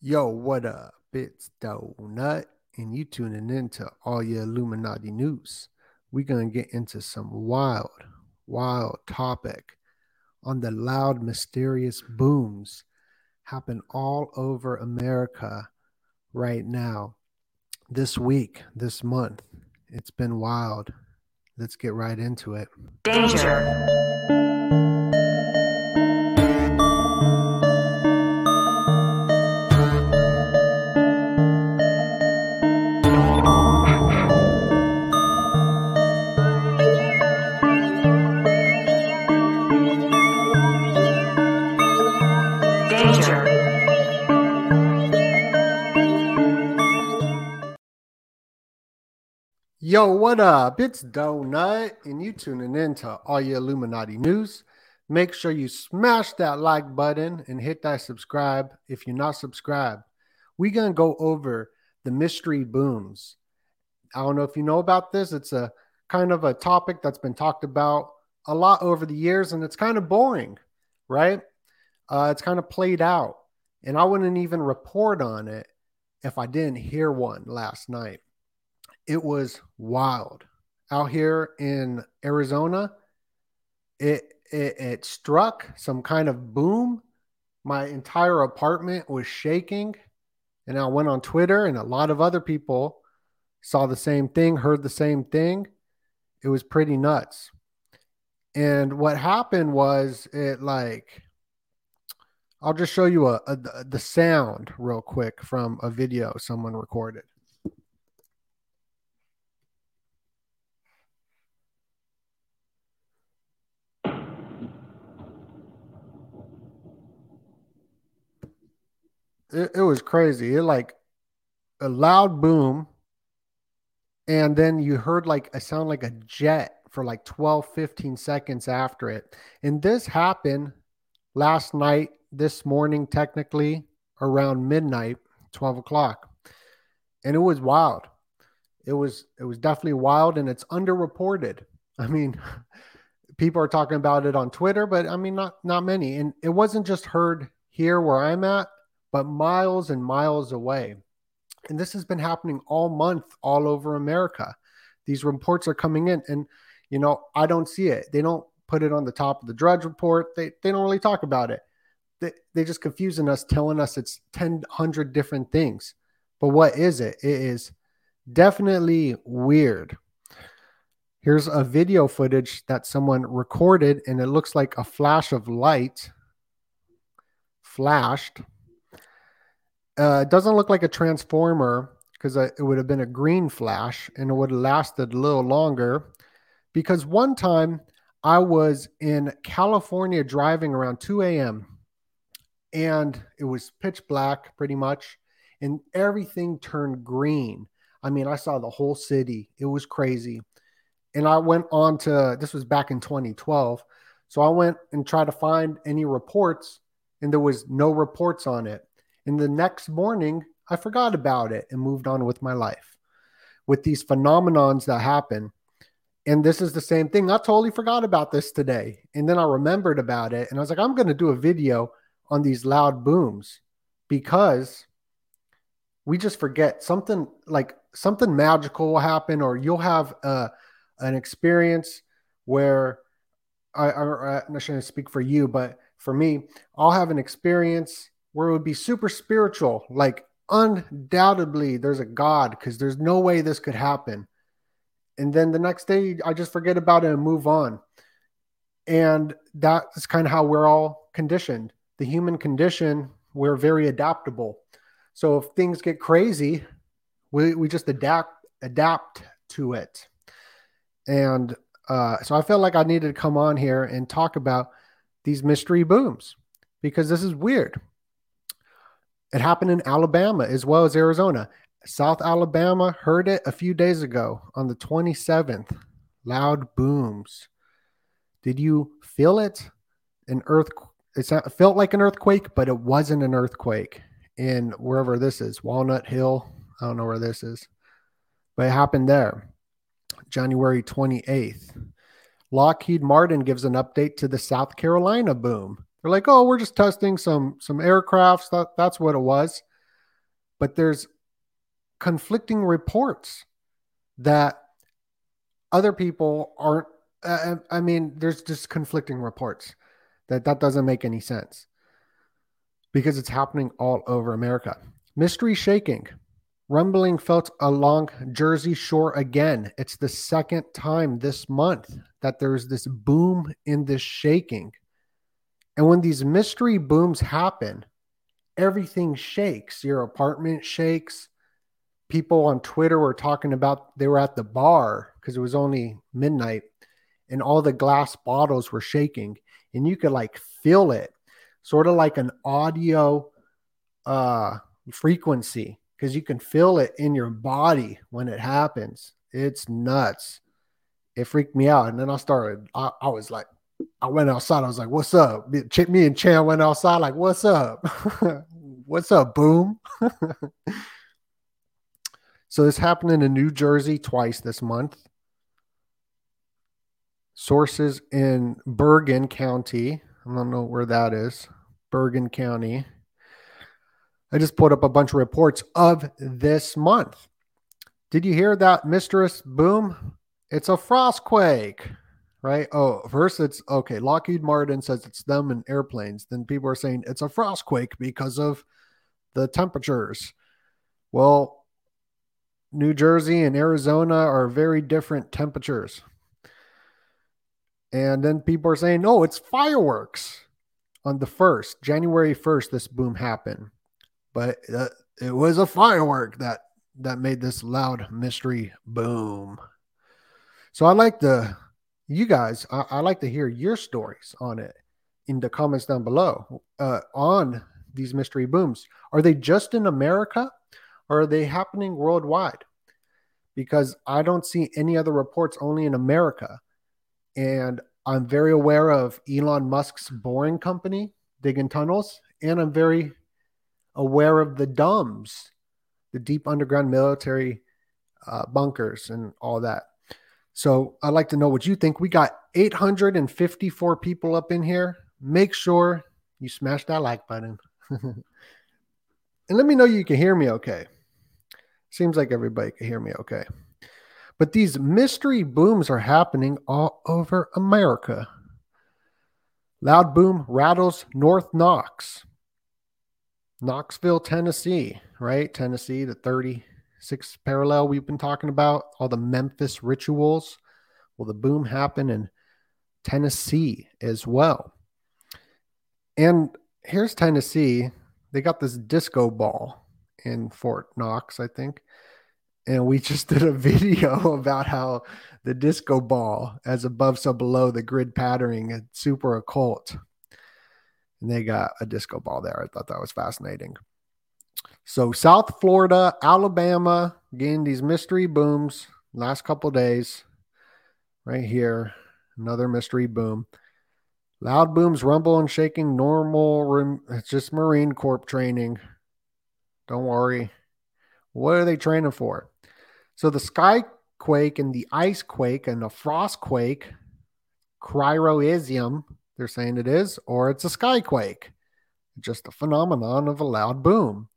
Yo, what up? It's DoeNut, and you tuning in to all your Illuminati news. We're gonna get into some wild, wild topic on the loud, mysterious booms happen all over America right now. This week, this month, it's been wild. Let's get right into it. Danger. Yo, what up? It's DoeNut, and you tuning in to all your Illuminati news. Make sure you smash that like button and hit that subscribe if you're not subscribed. We're gonna go over the mystery booms. I don't know if you know about this. It's a kind of a topic that's been talked about a lot over the years, and it's kind of boring, right? Uh, it's kind of played out, and I wouldn't even report on it if I didn't hear one last night it was wild out here in Arizona. It, it it struck some kind of boom. My entire apartment was shaking, and I went on Twitter, and a lot of other people saw the same thing, heard the same thing. It was pretty nuts. And what happened was it like I'll just show you a, a the sound real quick from a video someone recorded. It, it was crazy. It like a loud boom, and then you heard like a sound like a jet for like 12, 15 seconds after it. And this happened last night, this morning, technically around midnight, 12 o'clock. And it was wild. It was it was definitely wild and it's underreported. I mean, people are talking about it on Twitter, but I mean not not many. And it wasn't just heard here where I'm at but miles and miles away. And this has been happening all month, all over America. These reports are coming in, and you know, I don't see it. They don't put it on the top of the Drudge report. They they don't really talk about it. They they just confusing us, telling us it's 10 hundred different things. But what is it? It is definitely weird. Here's a video footage that someone recorded, and it looks like a flash of light flashed uh, it doesn't look like a transformer because it would have been a green flash and it would have lasted a little longer. Because one time I was in California driving around 2 a.m. and it was pitch black pretty much, and everything turned green. I mean, I saw the whole city. It was crazy. And I went on to this was back in 2012. So I went and tried to find any reports, and there was no reports on it. And the next morning, I forgot about it and moved on with my life. With these phenomenons that happen, and this is the same thing. I totally forgot about this today. And then I remembered about it. And I was like, I'm going to do a video on these loud booms because we just forget something like something magical will happen, or you'll have uh, an experience where I, I, I'm not going to speak for you, but for me, I'll have an experience where it would be super spiritual, like undoubtedly there's a God because there's no way this could happen. And then the next day, I just forget about it and move on. And that's kind of how we're all conditioned. The human condition, we're very adaptable. So if things get crazy, we, we just adapt adapt to it. And uh, so I felt like I needed to come on here and talk about these mystery booms because this is weird. It happened in Alabama as well as Arizona. South Alabama heard it a few days ago on the 27th. Loud booms. Did you feel it? An earth it felt like an earthquake, but it wasn't an earthquake in wherever this is, Walnut Hill. I don't know where this is. But it happened there. January 28th. Lockheed Martin gives an update to the South Carolina boom. They're like, oh, we're just testing some some aircrafts. That, that's what it was. but there's conflicting reports that other people aren't uh, i mean there's just conflicting reports that that doesn't make any sense because it's happening all over america mystery shaking rumbling felt along jersey shore again it's the second time this month that there's this boom in this shaking and when these mystery booms happen everything shakes. Your apartment shakes. People on Twitter were talking about they were at the bar because it was only midnight and all the glass bottles were shaking and you could like feel it. Sort of like an audio uh frequency because you can feel it in your body when it happens. It's nuts. It freaked me out and then i started i, I was like i went outside i was like what's up me and chan went outside like what's up what's up boom So this happened in New Jersey twice this month. Sources in Bergen County. I don't know where that is. Bergen County. I just put up a bunch of reports of this month. Did you hear that mistress boom? It's a frostquake, right? Oh, first it's okay. Lockheed Martin says it's them and airplanes. Then people are saying it's a frostquake because of the temperatures. Well, New Jersey and Arizona are very different temperatures. And then people are saying, no, it's fireworks on the 1st, January 1st, this boom happened. But uh, it was a firework that that made this loud mystery boom. So I like the you guys, I, I like to hear your stories on it in the comments down below uh, on these mystery booms. Are they just in America or are they happening worldwide? Because I don't see any other reports only in America. And I'm very aware of Elon Musk's boring company, digging tunnels, and I'm very aware of the DUMBs, the deep underground military uh, bunkers, and all that. So I'd like to know what you think. We got 854 people up in here. Make sure you smash that like button. and let me know you can hear me okay. Seems like everybody can hear me okay. But these mystery booms are happening all over America. Loud boom rattles North Knox, Knoxville, Tennessee, right? Tennessee, the 36th parallel we've been talking about, all the Memphis rituals. Well, the boom happened in Tennessee as well. And here's Tennessee. They got this disco ball in Fort Knox, I think. And we just did a video about how the disco ball, as above, so below, the grid patterning, it's super occult. And they got a disco ball there. I thought that was fascinating. So, South Florida, Alabama, getting these mystery booms last couple days. Right here, another mystery boom. Loud booms, rumble and shaking, normal. Room. It's just Marine Corps training. Don't worry. What are they training for? So the skyquake and the ice quake and the frost quake, cryoseism, they're saying it is, or it's a skyquake, just a phenomenon of a loud boom.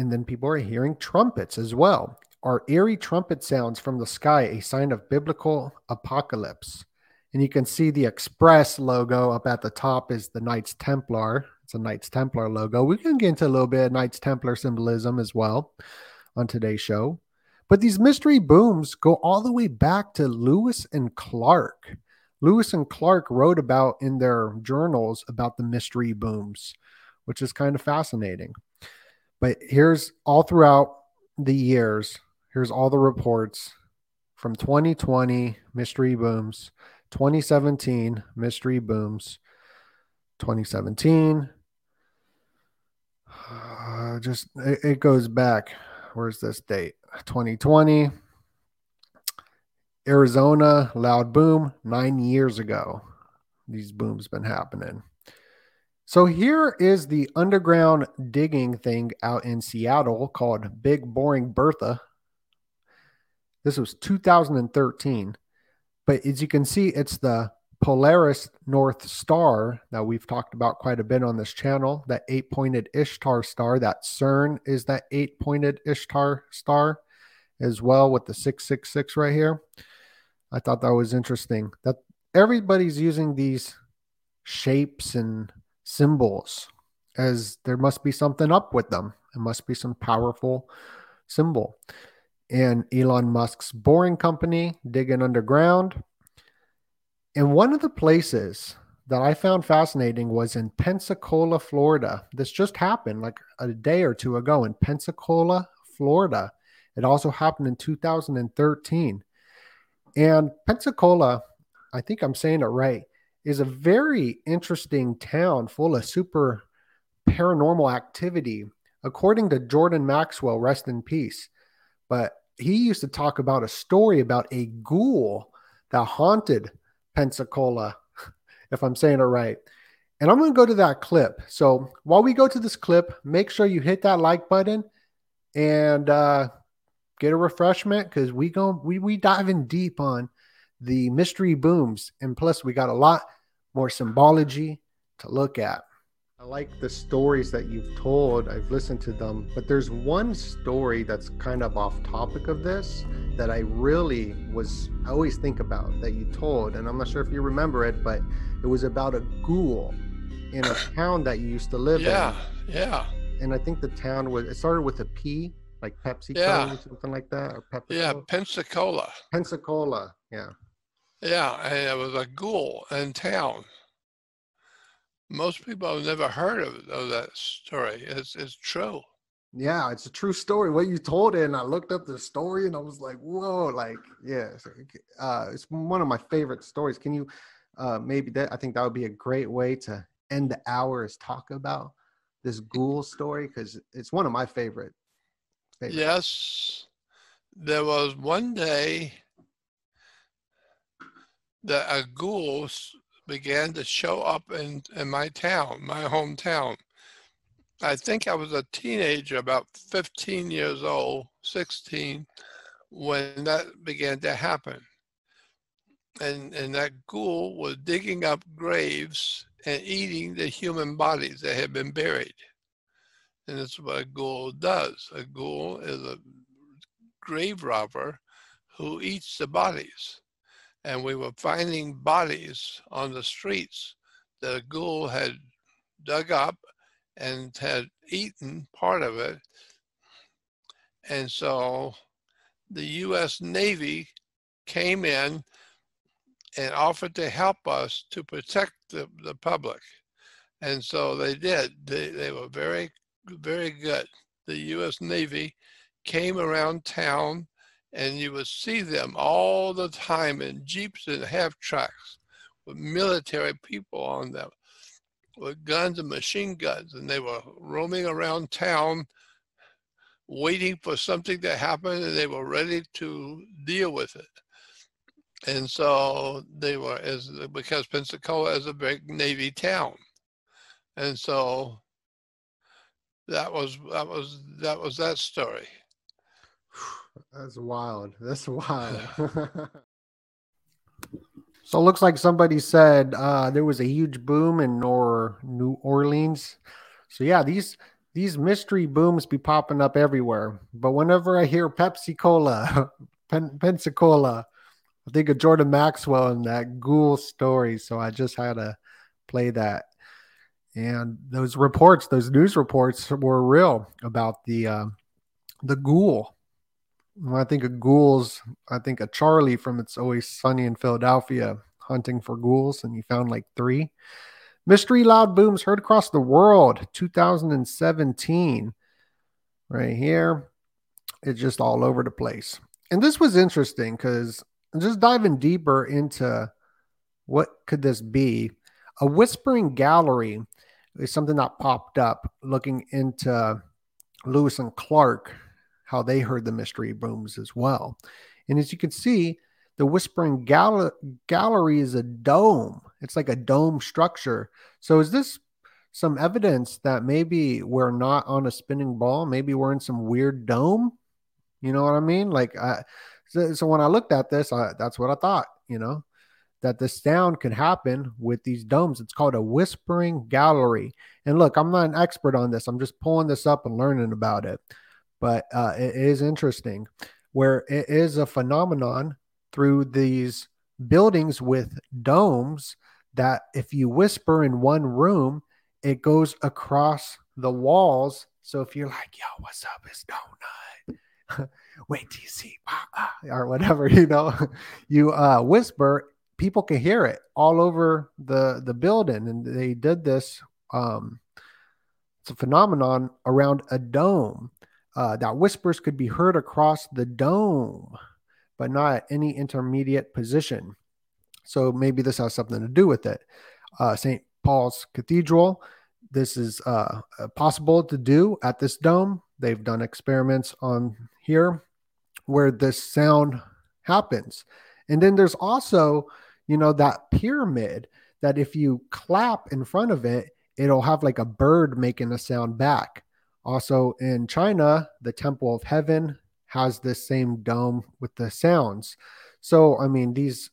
And then people are hearing trumpets as well. Are eerie trumpet sounds from the sky a sign of biblical apocalypse? And you can see the Express logo up at the top is the Knights Templar. It's a Knights Templar logo. We can get into a little bit of Knights Templar symbolism as well on today's show. But these mystery booms go all the way back to Lewis and Clark. Lewis and Clark wrote about in their journals about the mystery booms, which is kind of fascinating. But here's all throughout the years, here's all the reports from 2020 mystery booms, 2017 mystery booms, 2017, uh, just it, it goes back. Where's this date? 2020. Arizona, loud boom, nine years ago. These booms been happening. So here is the underground digging thing out in Seattle called Big Boring Bertha. This was 2013. But as you can see, it's the Polaris North Star that we've talked about quite a bit on this channel, that eight pointed Ishtar star, that CERN is that eight pointed Ishtar star as well with the 666 right here. I thought that was interesting that everybody's using these shapes and symbols as there must be something up with them. It must be some powerful symbol. And Elon Musk's boring company digging underground and one of the places that I found fascinating was in Pensacola, Florida. This just happened like a day or two ago in Pensacola, Florida. It also happened in 2013. And Pensacola, I think I'm saying it right, is a very interesting town full of super paranormal activity. According to Jordan Maxwell, rest in peace. But he used to talk about a story about a ghoul that haunted Pensacola, if I'm saying it right. And I'm going to go to that clip. So while we go to this clip, make sure you hit that like button and uh, get a refreshment because we go we we diving deep on the mystery booms, and plus we got a lot more symbology to look at. I like the stories that you've told. I've listened to them, but there's one story that's kind of off topic of this that I really was I always think about that you told, and I'm not sure if you remember it, but it was about a ghoul in a town that you used to live yeah, in. Yeah, yeah. And I think the town was it started with a P, like Pepsi yeah. or something like that, or Pepsi. Yeah, Pensacola. Pensacola, yeah. Yeah, and it was a ghoul in town most people have never heard of, of that story. It's, it's true. Yeah, it's a true story. What you told it, and I looked up the story, and I was like, "Whoa!" Like, yeah, uh, it's one of my favorite stories. Can you uh, maybe that? I think that would be a great way to end the hour is talk about this ghoul story because it's one of my favorite, favorite. Yes, there was one day that a ghoul began to show up in, in my town, my hometown. I think I was a teenager, about 15 years old, 16, when that began to happen. And, and that ghoul was digging up graves and eating the human bodies that had been buried. And that's what a ghoul does. A ghoul is a grave robber who eats the bodies and we were finding bodies on the streets that a ghoul had dug up and had eaten part of it. And so the US Navy came in and offered to help us to protect the, the public. And so they did. They, they were very, very good. The US Navy came around town and you would see them all the time in jeeps and half tracks with military people on them with guns and machine guns and they were roaming around town waiting for something to happen and they were ready to deal with it. And so they were as because pensacola is a big navy town. And so that was that was that was that story that's wild. That's wild. so it looks like somebody said uh, there was a huge boom in Nor- New Orleans. So yeah, these these mystery booms be popping up everywhere. But whenever I hear Pepsi Cola, Pen- Pensacola, I think of Jordan Maxwell and that ghoul story. So I just had to play that. And those reports, those news reports, were real about the uh, the ghoul when I think of ghouls, I think of Charlie from It's Always Sunny in Philadelphia hunting for ghouls, and he found like three. Mystery loud booms heard across the world, 2017. Right here. It's just all over the place. And this was interesting because just diving deeper into what could this be? A whispering gallery is something that popped up looking into Lewis and Clark how they heard the mystery booms as well. And as you can see, the Whispering Gall- Gallery is a dome. It's like a dome structure. So is this some evidence that maybe we're not on a spinning ball? Maybe we're in some weird dome. You know what I mean? Like, I, so, so when I looked at this, I, that's what I thought. You know, that the sound could happen with these domes. It's called a whispering gallery. And look, I'm not an expert on this. I'm just pulling this up and learning about it. But uh, it is interesting where it is a phenomenon through these buildings with domes that if you whisper in one room, it goes across the walls. So if you're like, yo, what's up? It's DoeNut. Wait till you see or whatever, you know, you uh, whisper, people can hear it all over the the building. And they did this. Um, it's a phenomenon around a dome. Uh, that whispers could be heard across the dome, but not at any intermediate position. So maybe this has something to do with it. Uh, St. Paul's Cathedral, this is uh, uh, possible to do at this dome. They've done experiments on here where this sound happens. And then there's also, you know, that pyramid that if you clap in front of it, it'll have like a bird making a sound back. Also in China, the Temple of Heaven has this same dome with the sounds. So, I mean, these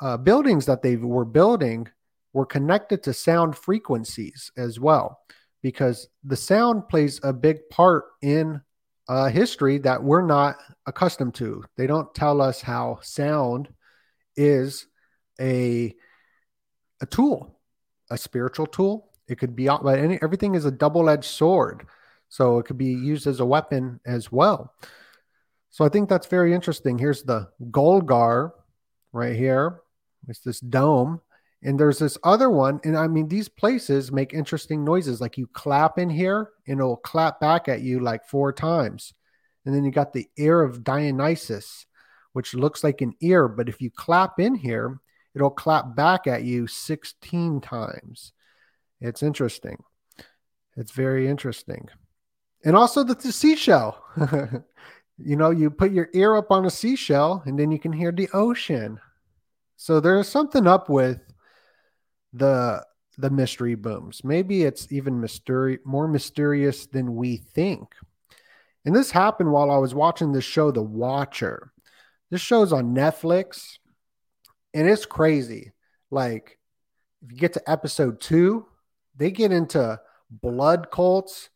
uh, buildings that they were building were connected to sound frequencies as well, because the sound plays a big part in uh, history that we're not accustomed to. They don't tell us how sound is a a tool, a spiritual tool. It could be, but any, everything is a double edged sword, so it could be used as a weapon as well. So I think that's very interesting. Here's the Golghar right here. It's this dome. And there's this other one. And I mean, these places make interesting noises. Like you clap in here and it'll clap back at you like four times. And then you got the ear of Dionysus, which looks like an ear. But if you clap in here, it'll clap back at you 16 times. It's interesting. It's very interesting. And also the, the seashell. you know, you put your ear up on a seashell and then you can hear the ocean. So there's something up with the the mystery booms. Maybe it's even mystery more mysterious than we think. And this happened while I was watching this show, The Watcher. This show's on Netflix, and it's crazy. Like, if you get to episode two, they get into blood cults,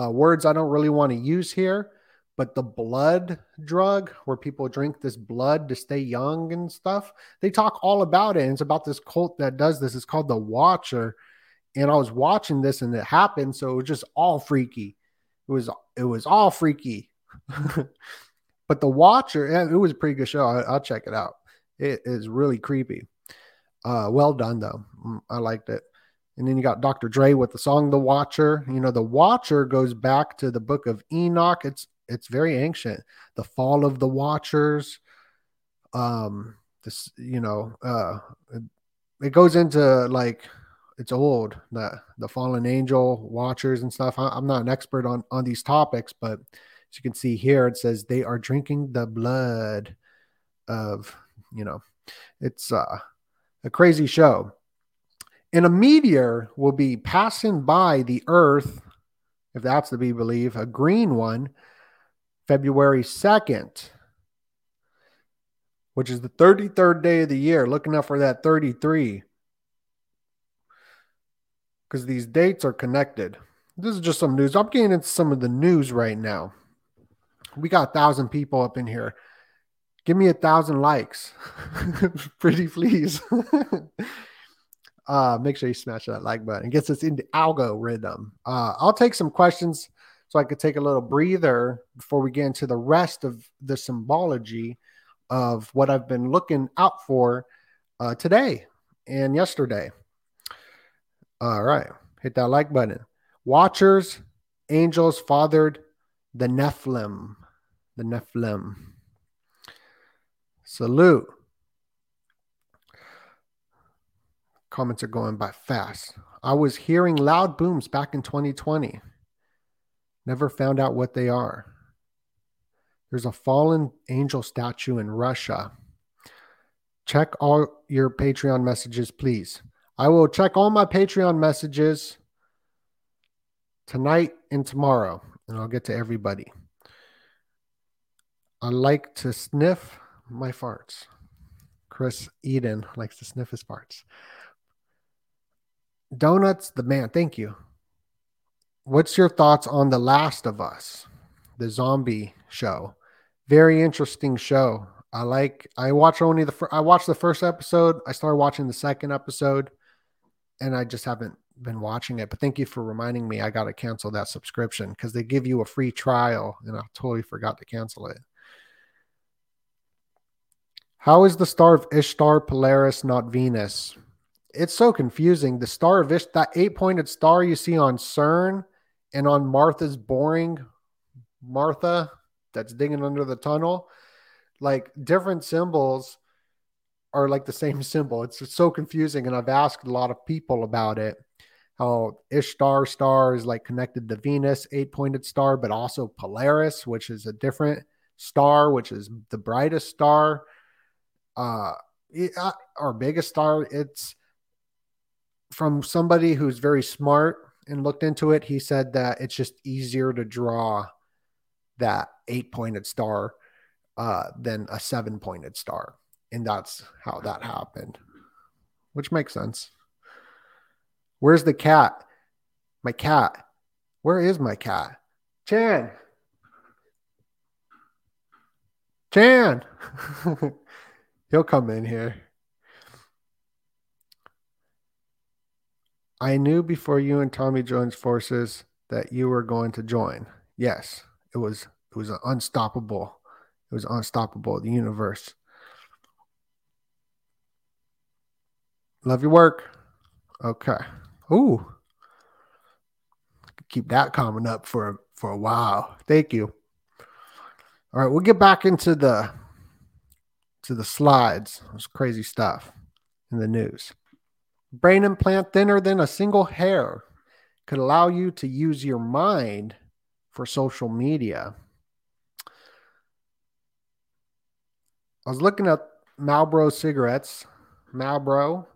uh, words I don't really want to use here, but the blood drug where people drink this blood to stay young and stuff they talk all about it and it's about this cult that does this. It's called the watcher and i was watching this and it happened so it was just all freaky. It was it was all freaky. But the watcher it was a pretty good show. I, will check it out. It is really creepy. Uh well done though. Mm, i liked it and then you got Dr. Dre with the song The Watcher. You know, The Watcher goes back to the book of Enoch. It's it's very ancient. The fall of the Watchers. Um, this you know, uh, it, goes into like it's old the the fallen angel watchers and stuff. I, I'm not an expert on on these topics, but as you can see here, it says they are drinking the blood of you know, it's uh, a crazy show. And a meteor will be passing by the Earth, if that's to be believed, a green one, February 2nd, which is the 33rd day of the year. Looking out for that 33 because these dates are connected. This is just some news. I'm getting into some of the news right now. We got a thousand people up in here. Give me a thousand likes. Pretty please. uh, make sure you smash that like button. It gets us into the algorithm. Uh, I'll take some questions so I could take a little breather before we get into the rest of the symbology of what I've been looking out for uh, today and yesterday. All right, hit that like button. Watchers, angels fathered the Nephilim. The Nephilim. Salute. Comments are going by fast. I was hearing loud booms back in 2020. Never found out what they are. There's a fallen angel statue in Russia. Check all your Patreon messages, please. I will check all my Patreon messages tonight and tomorrow, and I'll get to everybody. I like to sniff my farts. Chris Eden likes to sniff his farts. Donuts, the man. Thank you. What's your thoughts on The Last of Us, the zombie show? Very interesting show. I like. I watch only the. Fir- I watched the first episode. I started watching the second episode, and I just haven't been watching it. But thank you for reminding me. I got to cancel that subscription because they give you a free trial, and I totally forgot to cancel it. How is the star of Ishtar Polaris not Venus? It's so confusing. The star of Ish, that eight pointed star you see on CERN and on Martha's boring, Martha that's digging under the tunnel, like different symbols are like the same symbol. It's so confusing. And I've asked a lot of people about it. How Ishtar star is like connected to Venus, eight pointed star, but also Polaris, which is a different star, which is the brightest star uh, uh, our biggest star. It's from somebody who's very smart and looked into it. He said that it's just easier to draw that eight pointed star uh, than a seven pointed star. And that's how that happened, which makes sense. Where's the cat? My cat. Where is my cat? Chan. Chan. He'll come in here. I knew before you and Tommy joined forces that you were going to join. Yes, it was it was unstoppable. It was unstoppable. The universe. Love your work. Okay. Ooh. Keep that coming up for for a while. Thank you. All right, we'll get back into the to the slides. It's crazy stuff in the news. Brain implant thinner than a single hair could allow you to use your mind for social media. I was looking at Marlboro cigarettes, Marlboro,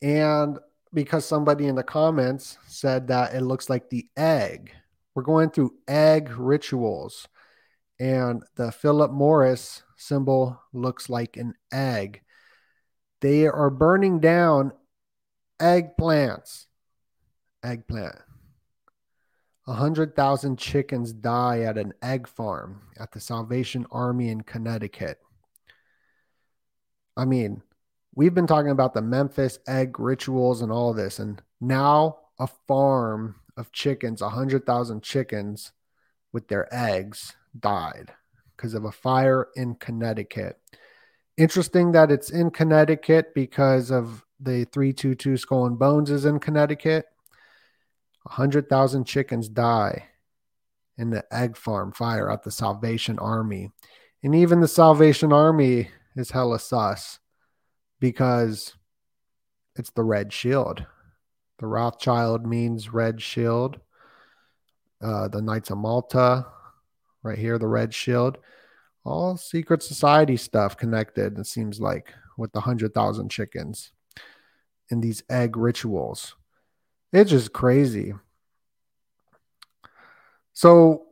and because somebody in the comments said that it looks like the egg. We're going through egg rituals. And the Philip Morris symbol looks like an egg. They are burning down eggplants. Eggplant. A hundred thousand chickens die at an egg farm at the Salvation Army in Connecticut. I mean, we've been talking about the Memphis egg rituals and all this, and now a farm of chickens, a hundred thousand chickens with their eggs died because of a fire in Connecticut. Interesting that it's in Connecticut because of the 322 Skull and Bones is in Connecticut. 100,000 chickens die in the egg farm fire at the Salvation Army. And even the Salvation Army is hella sus because it's the red shield. The Rothschild means red shield. Uh, the Knights of Malta right here, the red shield. All secret society stuff connected, it seems like, with the 100,000 chickens in these egg rituals. It's just crazy. So,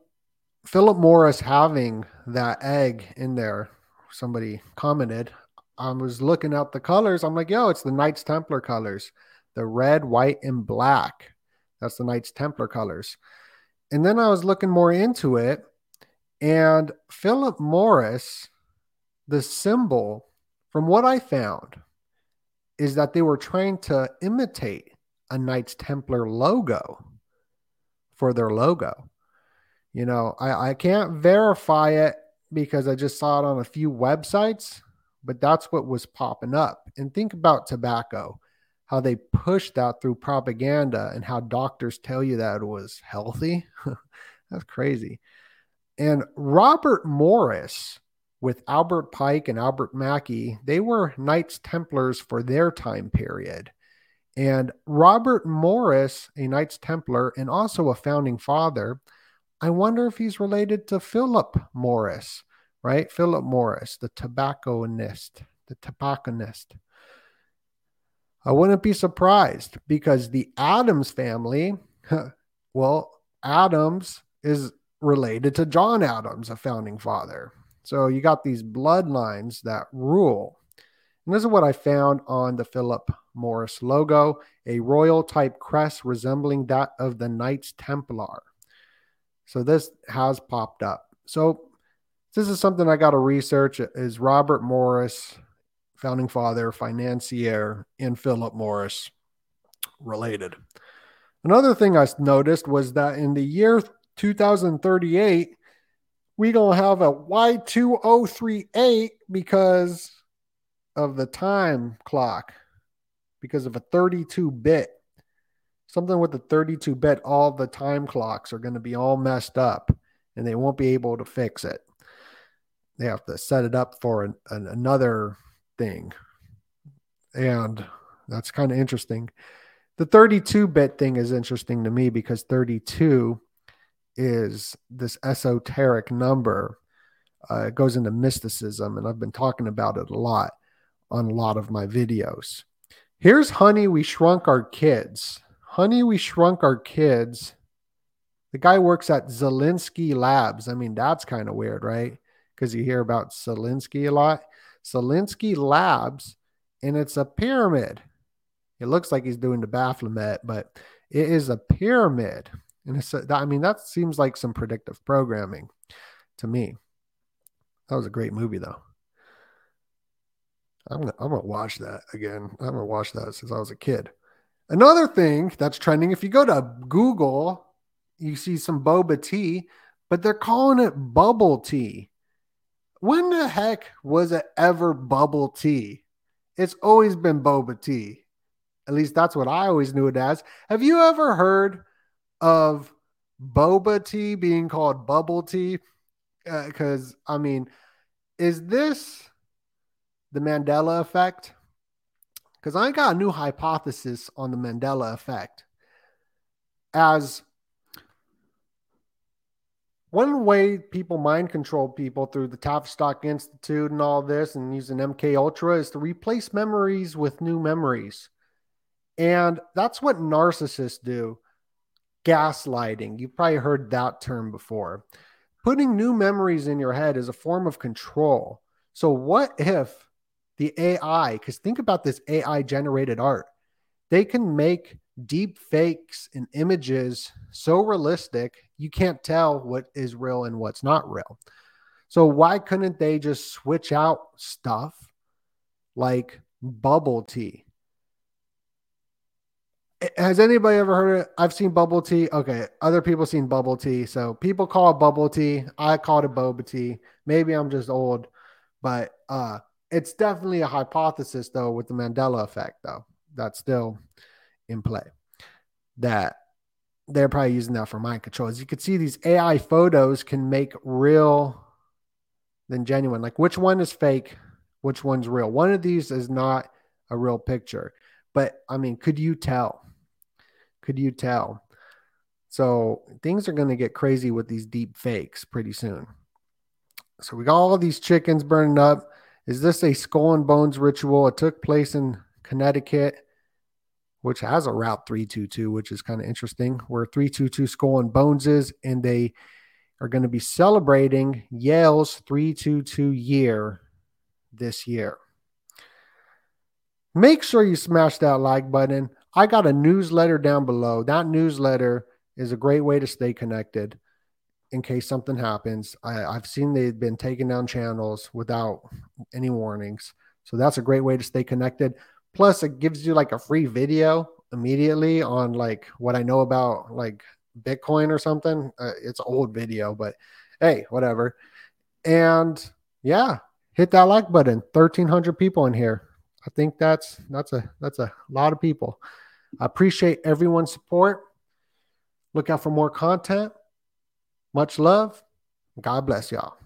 Philip Morris having that egg in there, somebody commented. I was looking at the colors. I'm like, yo, it's the Knights Templar colors the red, white, and black. That's the Knights Templar colors. And then I was looking more into it, and Philip Morris, the symbol, from what I found, is that they were trying to imitate a Knights Templar logo for their logo. You know, I, I can't verify it because I just saw it on a few websites, but that's what was popping up. And think about tobacco, how they pushed that through propaganda and how doctors tell you that it was healthy. that's crazy. And Robert Morris with Albert Pike and Albert Mackey, they were Knights Templars for their time period. And Robert Morris, a Knights Templar and also a founding father, I wonder if he's related to Philip Morris, right? Philip Morris, the tobacconist, the tobacconist. I wouldn't be surprised because the Adams family, well, Adams is related to John Adams, a founding father. So you got these bloodlines that rule. And this is what I found on the Philip Morris logo a royal type crest resembling that of the Knights Templar. So this has popped up. So this is something I got to research. Is Robert Morris, founding father, financier, and Philip Morris related? Another thing I noticed was that in the year 2038, going to have a Y2038 because of the time clock, because of a 32 bit. Something with the 32 bit, all the time clocks are going to be all messed up and they won't be able to fix it. They have to set it up for an, an, another thing. And that's kind of interesting. The 32 bit thing is interesting to me because 32 is this esoteric number. Uh, it goes into mysticism, and I've been talking about it a lot on a lot of my videos. Here's Honey, We Shrunk Our Kids. Honey, We Shrunk Our Kids. The guy works at Zelinsky Labs. I mean, that's kind of weird, right? Because you hear about Zelinsky a lot. Zelinsky Labs, and it's a pyramid. It looks like he's doing the Baphomet, but it is a pyramid. And uh, a, I mean, that seems like some predictive programming to me. That was a great movie, though. I'm gonna, I'm gonna watch that again. I'm gonna watch that since I was a kid. Another thing that's trending, if you go to Google, you see some boba tea, but they're calling it bubble tea. When the heck was it ever bubble tea? It's always been boba tea. At least that's what I always knew it as. Have you ever heard of boba tea being called bubble tea? Because, uh, I mean, is this the Mandela effect? Because I got a new hypothesis on the Mandela effect. As one way people mind control people through the Tavistock Institute and all this and using MK Ultra is to replace memories with new memories. And that's what narcissists do gaslighting. You've probably heard that term before. Putting new memories in your head is a form of control. So, what if the AI, because think about this AI generated art, they can make deep fakes and images so realistic you can't tell what is real and what's not real. So, why couldn't they just switch out stuff like bubble tea? Has anybody ever heard it? I've seen bubble tea. Okay, other people seen bubble tea. So people call it bubble tea. I call it boba tea. Maybe I'm just old, but uh, it's definitely a hypothesis though with the Mandela effect though. That's still in play. That they're probably using that for mind control. As you can see, these AI photos can make real than genuine. Like which one is fake, which one's real. One of these is not a real picture. But I mean, could you tell? Could you tell? So things are going to get crazy with these deep fakes pretty soon. So we got all these chickens burning up. Is this a skull and bones ritual? It took place in Connecticut, which has a Route 322, which is kind of interesting, where 322 Skull and Bones is, and they are going to be celebrating Yale's 322 year this year. Make sure you smash that like button. I got a newsletter down below. That newsletter is a great way to stay connected in case something happens. I, have seen they've been taking down channels without any warnings. So that's a great way to stay connected. Plus, it gives you like a free video immediately on like what I know about like Bitcoin or something. Uh, it's an old video, but hey, whatever. And yeah, hit that like button. 1,300 people in here. I think that's that's a that's a lot of people. I appreciate everyone's support. Look out for more content. Much love. God bless y'all.